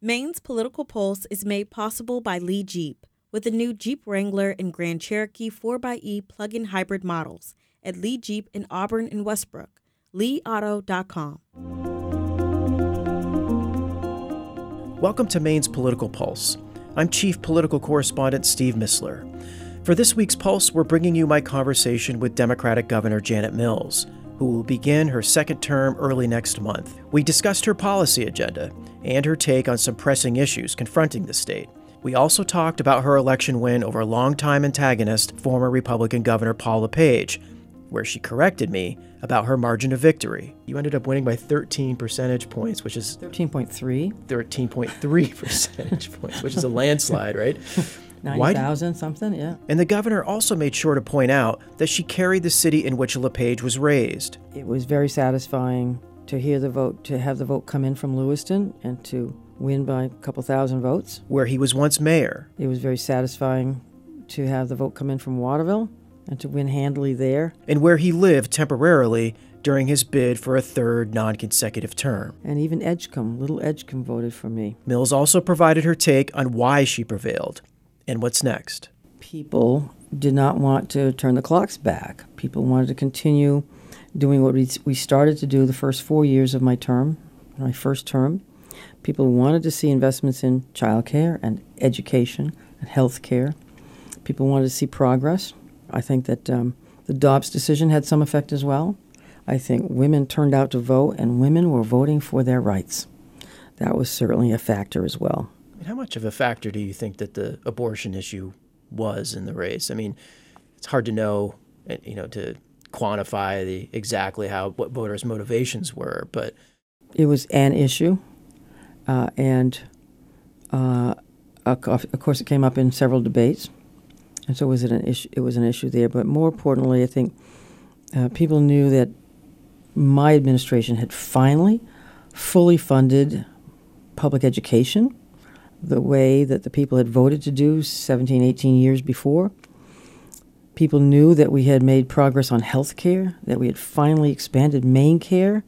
Maine's political pulse is made possible by Lee Jeep with the new Jeep Wrangler and Grand Cherokee 4xE plug-in hybrid models at Lee Jeep in Auburn and Westbrook. LeeAuto.com. Welcome to Maine's Political Pulse. I'm Chief Political Correspondent Steve Mistler. For this week's Pulse, we're bringing you my conversation with Democratic Governor Janet Mills, who will begin her second term early next month. We discussed her policy agenda and her take on some pressing issues confronting the state. We also talked about her election win over longtime antagonist, former Republican Governor Paul LePage, where she corrected me about her margin of victory. You ended up winning by 13 percentage points, which is 13.3. 13.3 percentage points, which is a landslide, right? 90,000 something, yeah. And the governor also made sure to point out that she carried the city in which LePage was raised. It was very satisfying to hear the vote, to have the vote come in from Lewiston and to win by a couple thousand votes. Where he was once mayor. It was very satisfying to have the vote come in from Waterville and to win handily there. And where he lived temporarily during his bid for a third non consecutive term. And even Edgecombe, little Edgecombe voted for me. Mills also provided her take on why she prevailed and what's next. People did not want to turn the clocks back. People wanted to continue doing what we started to do the first four years of my term, my first term. People wanted to see investments in childcare and education and health care. People wanted to see progress. I think that um, the Dobbs decision had some effect as well. I think women turned out to vote, and women were voting for their rights. That was certainly a factor as well. How much of a factor do you think that the abortion issue was in the race? I mean, it's hard to know, eh, you know, to quantify the exactly how what voters' motivations were, but it was an issue, uh, and uh, of course, it came up in several debates, and so was it an issue? It was an issue there. But more importantly, I think uh, people knew that my administration had finally fully funded public education the way that the people had voted to do 17, 18 years before. People knew that we had made progress on health care, that we had finally expanded MaineCare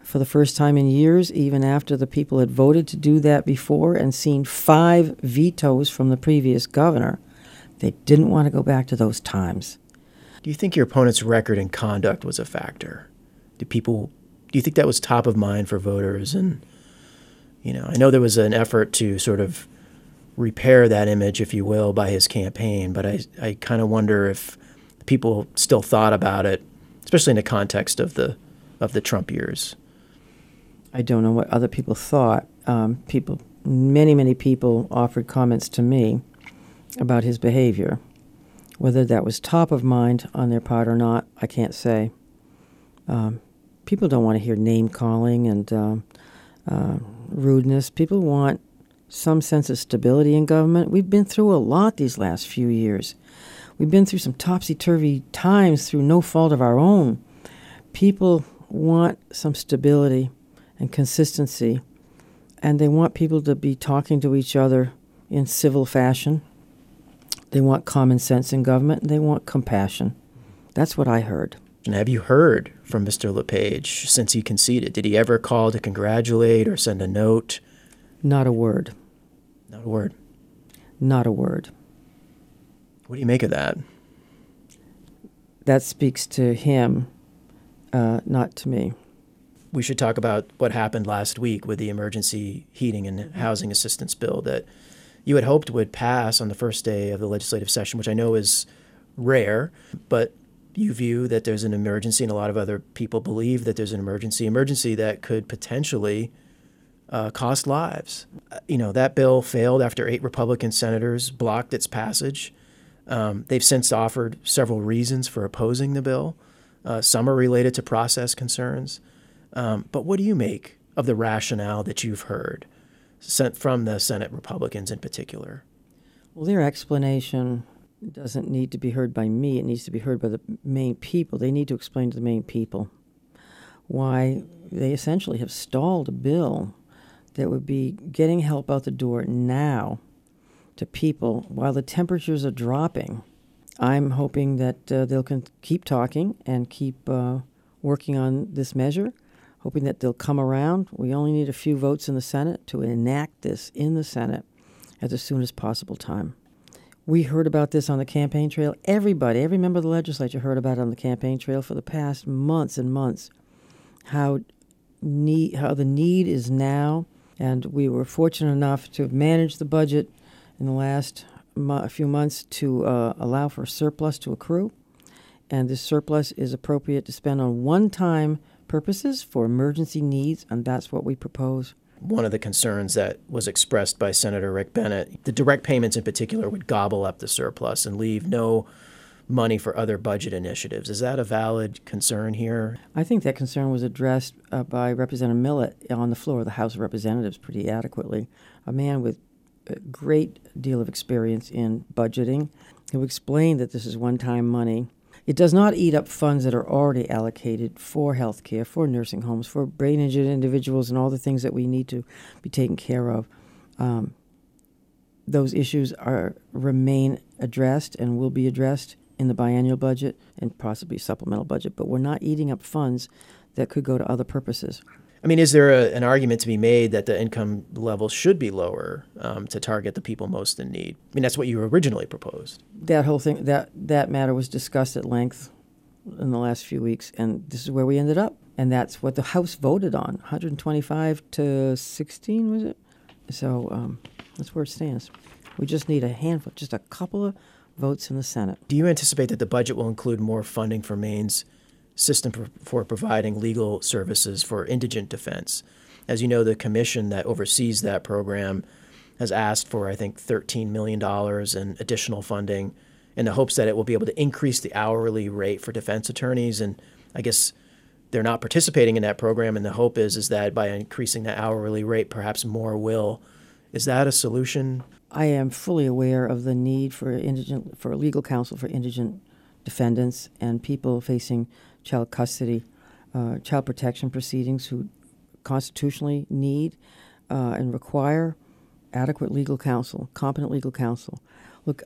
for the first time in years, even after the people had voted to do that before and seen five vetoes from the previous governor. They didn't want to go back to those times. Do you think your opponent's record and conduct was a factor? Do people do you think that was top of mind for voters and you know, I know there was an effort to sort of repair that image, if you will, by his campaign, but I, I kind of wonder if people still thought about it, especially in the context of the of the Trump years. I don't know what other people thought. Um, people, many, many people offered comments to me about his behavior. Whether that was top of mind on their part or not, I can't say. Um, people don't want to hear name calling and um, uh, rudeness. People want some sense of stability in government. We've been through a lot these last few years. We've been through some topsy turvy times through no fault of our own. People want some stability and consistency, and they want people to be talking to each other in civil fashion. They want common sense in government, and they want compassion. That's what I heard. And have you heard from Mr. LePage since he conceded? Did he ever call to congratulate or send a note? Not a word. Not a word. Not a word. What do you make of that? That speaks to him, uh, not to me. We should talk about what happened last week with the emergency heating and housing assistance bill that you had hoped would pass on the first day of the legislative session, which I know is rare, but you view that there's an emergency, and a lot of other people believe that there's an emergency, emergency that could potentially uh, cost lives. Uh, you know, that bill failed after eight Republican senators blocked its passage. Um, they've since offered several reasons for opposing the bill. Uh, some are related to process concerns. Um, but what do you make of the rationale that you've heard sent from the Senate Republicans in particular? Well, their explanation doesn't need to be heard by me. It needs to be heard by the Maine people. They need to explain to the Maine people why they essentially have stalled a bill that would be getting help out the door now to people while the temperatures are dropping. I'm hoping that uh, they'll con- keep talking and keep uh, working on this measure. hoping that they'll come around. We only need a few votes in the Senate to enact this in the Senate at the soonest possible time. We heard about this on the campaign trail. Everybody, every member of the legislature heard about it on the campaign trail for the past months and months. How need, how the need is now, and we were fortunate enough to have managed the budget in the last few months to uh, allow for surplus to accrue, and this surplus is appropriate to spend on one-time purposes for emergency needs, and that's what we propose one of the concerns that was expressed by Senator Rick Bennett. The direct payments in particular would gobble up the surplus and leave no money for other budget initiatives. Is that a valid concern here? I think that concern was addressed uh, by Representative Millett on the floor of the House of Representatives pretty adequately. A man with a great deal of experience in budgeting who explained that this is one time money it does not eat up funds that are already allocated for health care, for nursing homes, for brain injured individuals, and all the things that we need to be taken care of. Um, those issues are remain addressed and will be addressed in the biennial budget and possibly supplemental budget, but we're not eating up funds that could go to other purposes. I mean, is there a, an argument to be made that the income level should be lower um, to target the people most in need? I mean, that's what you originally proposed. That whole thing, that that matter was discussed at length in the last few weeks, and this is where we ended up. And that's what the House voted on 125 to 16, was it? So um, that's where it stands. We just need a handful, just a couple of votes in the Senate. Do you anticipate that the budget will include more funding for Maine's system for, providing legal services for indigent defense. As you know, the commission that oversees that program has asked for, I think, $13 million in additional funding in the hopes that it will be able to increase the hourly rate for defense attorneys. And I guess they're not participating in that program, and the hope is, is that by increasing the hourly rate, perhaps more will. Is that a solution? I am fully aware of the need for indigent for legal counsel for indigent defendants and people facing child custody, uh, child protection proceedings who constitutionally need uh, and require adequate legal counsel, competent legal counsel. Look,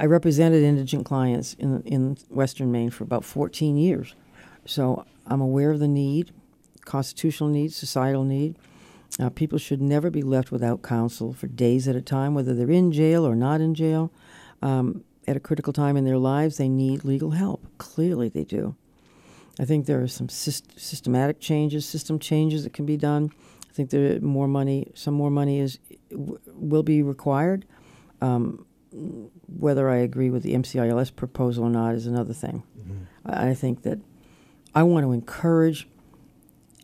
I represented indigent clients in, in Western Maine for about 14 years. So I'm aware of the need, constitutional need, societal need. Uh, people should never be left without counsel for days at a time, whether they're in jail or not in jail. Um, at a critical time in their lives, they need legal help. Clearly, they do. I think there are some syst- systematic changes, system changes that can be done. I think there more money, some more money is w- will be required. Um, whether I agree with the MCILS proposal or not is another thing. Mm-hmm. I, I think that I want to encourage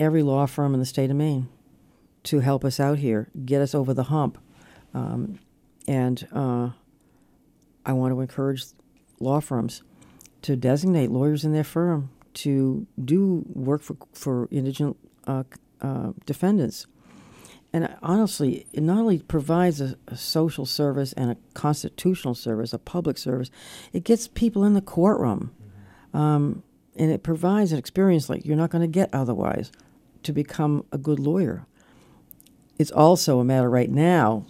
every law firm in the state of Maine to help us out here, get us over the hump, um, and uh, I want to encourage law firms to designate lawyers in their firm to do work for, for indigent uh, uh, defendants. And honestly, it not only provides a, a, social service and a constitutional service, a public service, it gets people in the courtroom. Mm-hmm. Um, and it provides an experience like you're not going to get otherwise to become a good lawyer. It's also a matter right now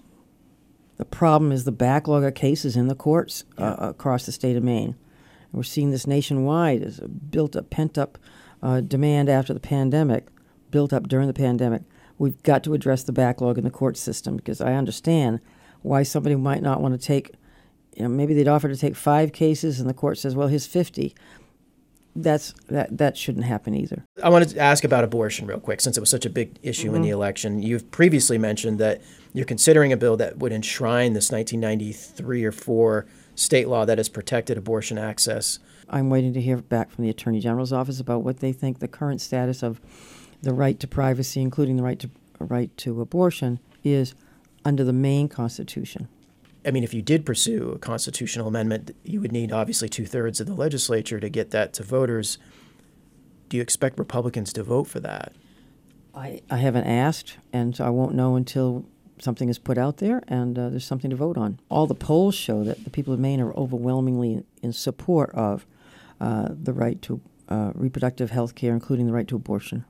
the problem is the backlog of cases in the courts uh, across the state of Maine. And we're seeing this nationwide as a built up, pent up uh, demand after the pandemic, built up during the pandemic. We've got to address the backlog in the court system because I understand why somebody might not want to take, you know, maybe they'd offer to take five cases and the court says, well, here's 50 that's that that shouldn't happen either. I wanted to ask about abortion real quick since it was such a big issue mm-hmm. in the mm-hmm. election. You've previously mentioned that you're considering a bill that would enshrine this 1993 or 4 state law that has protected abortion access. I'm waiting to hear back from the Attorney General's office about what they think the current status of the right to privacy, including the right to right to abortion, is under the Maine Constitution. I mean, if you did pursue a constitutional amendment, you would need obviously two thirds of the legislature to get that to voters. Do you expect Republicans to vote for that? I, I haven't asked, and so I won't know until something is put out there and uh, there's something to vote on. All the polls show that the people of Maine are overwhelmingly in support of uh, the right to uh, reproductive health care, including the right to abortion.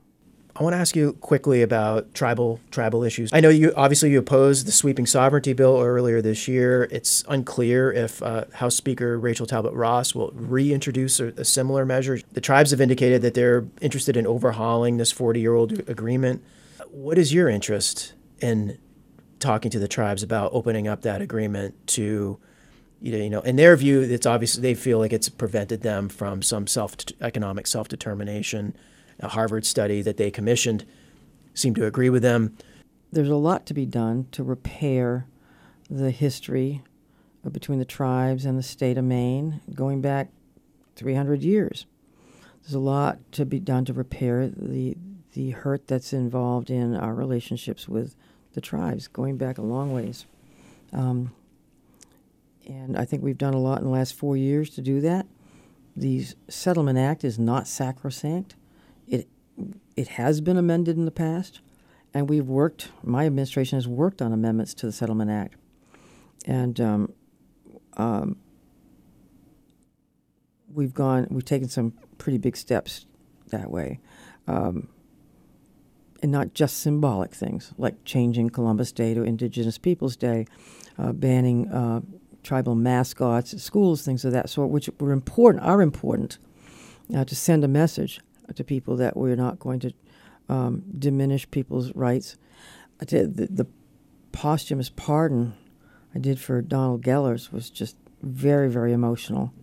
I want to ask you quickly about tribal tribal issues. I know you obviously you opposed the sweeping sovereignty bill earlier this year. It's unclear if uh, House Speaker Rachel Talbot Ross will reintroduce a, a, similar measure. The tribes have indicated that they're interested in overhauling this 40-year-old agreement. What is your interest in talking to the tribes about opening up that agreement to you know, in their view, it's obviously they feel like it's prevented them from some self economic self determination a Harvard study that they commissioned seemed to agree with them. There's a lot to be done to repair the history between the tribes and the state of Maine going back 300 years. There's a lot to be done to repair the the hurt that's involved in our relationships with the tribes going back a long ways. Um, and I think we've done a lot in the last four years to do that. The Settlement Act is not sacrosanct. It has been amended in the past, and we've worked. My administration has worked on amendments to the Settlement Act, and um, um, we've gone. We've taken some pretty big steps that way, um, and not just symbolic things like changing Columbus Day to Indigenous Peoples Day, uh, banning uh, tribal mascots at schools, things of that sort, which were important. Are important uh, to send a message to people that we're not going to um, diminish people's rights. The, the, posthumous pardon I did for Donald Gellers was just very, very emotional.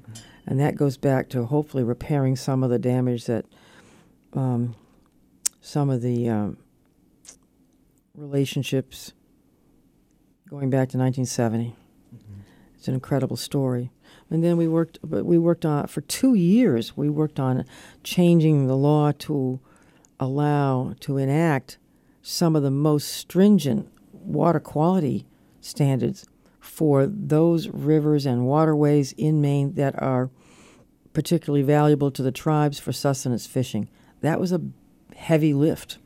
And that goes back to hopefully repairing some of the damage that um, some of the um, relationships going back to 1970. It's an incredible story and then we worked we worked on for two years we worked on changing the law to allow to enact some of the most stringent water quality standards for those rivers and waterways in Maine that are particularly valuable to the tribes for sustenance fishing. That was a heavy lift.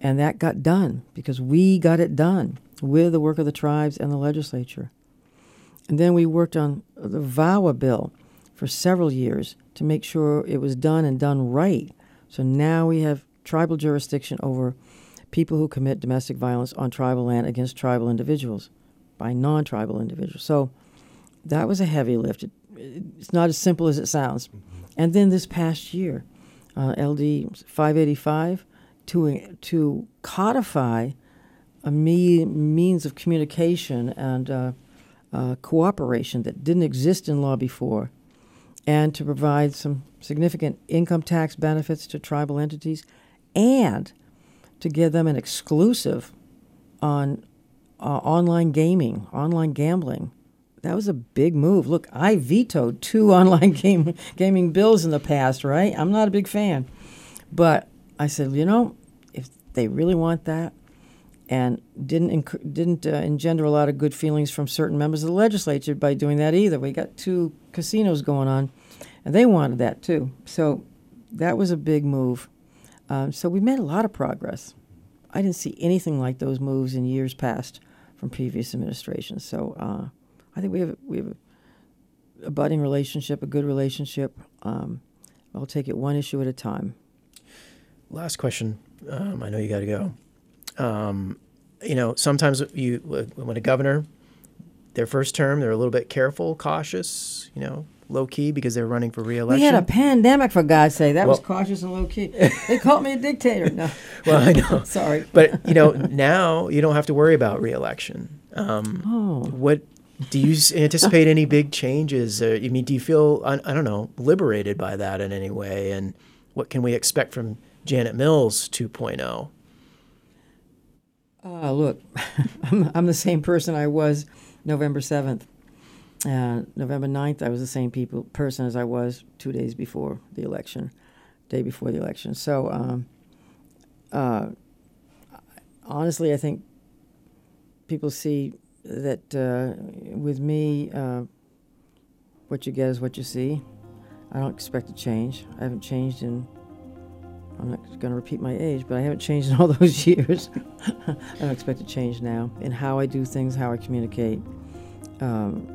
And that got done because we got it done with the work of the tribes and the legislature. And then we worked on the VAWA bill for several years to make sure it was done and done right. So now we have tribal jurisdiction over people who commit domestic violence on tribal land against tribal individuals by non tribal individuals. So that was a heavy lift. It, it's not as simple as it sounds. Mm-hmm. And then this past year, uh, LD 585 to, to codify a me- means of communication and uh, uh, cooperation that didn't exist in law before, and to provide some significant income tax benefits to tribal entities, and to give them an exclusive on uh, online gaming, online gambling. That was a big move. Look, I vetoed two online game, gaming bills in the past, right? I'm not a big fan. But I said, you know, if they really want that, and didn't inc- didn't uh, engender a lot of good feelings from certain members of the legislature by doing that either. We got two casinos going on, and they wanted that too. So that was a big move. Um, so we made a lot of progress. I didn't see anything like those moves in years past from previous administrations. So uh, I think we have we have a budding relationship, a good relationship. Um, I'll take it one issue at a time. Last question. Um, I know you got to go. Um, you know, sometimes you when a governor, their first term, they're a little bit careful, cautious, you know, low key because they're running for reelection. We had a pandemic, for God's sake. That well, was cautious and low key. they called me a dictator. No. well, I know. Sorry. But, you know, now you don't have to worry about reelection. Um, oh. What do you anticipate any big changes? Uh, I mean, do you feel, I, I don't know, liberated by that in any way? And what can we expect from Janet Mills 2.0? Uh, look, I'm, I'm the same person I was November 7th. Uh, November 9th, I was the same people person as I was two days before the election, day before the election. So, um, uh, honestly, I think people see that uh, with me, uh, what you get is what you see. I don't expect to change. I haven't changed in I'm not going to repeat my age, but I haven't changed in all those years. I don't expect to change now in how I do things, how I communicate, um,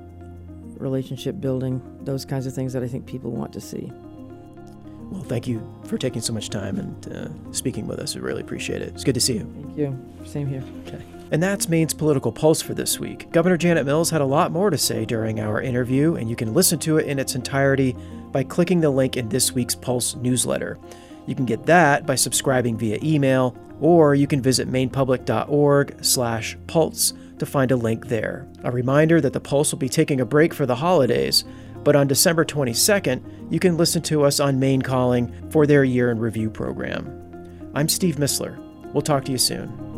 relationship building, those kinds of things that I think people want to see. Well, thank you for taking so much time and uh, speaking with us. We really appreciate it. It's good to see you. Thank you. Same here. Okay. And that's Maine's Political Pulse for this week. Governor Janet Mills had a lot more to say during our interview, and you can listen to it in its entirety by clicking the link in this week's Pulse newsletter. You can get that by subscribing via email, or you can visit mainepublic.org slash pulse to find a link there. A reminder that the Pulse will be taking a break for the holidays, but on December 22nd, you can listen to us on Maine Calling for their year in review program. I'm Steve Mistler. We'll talk to you soon.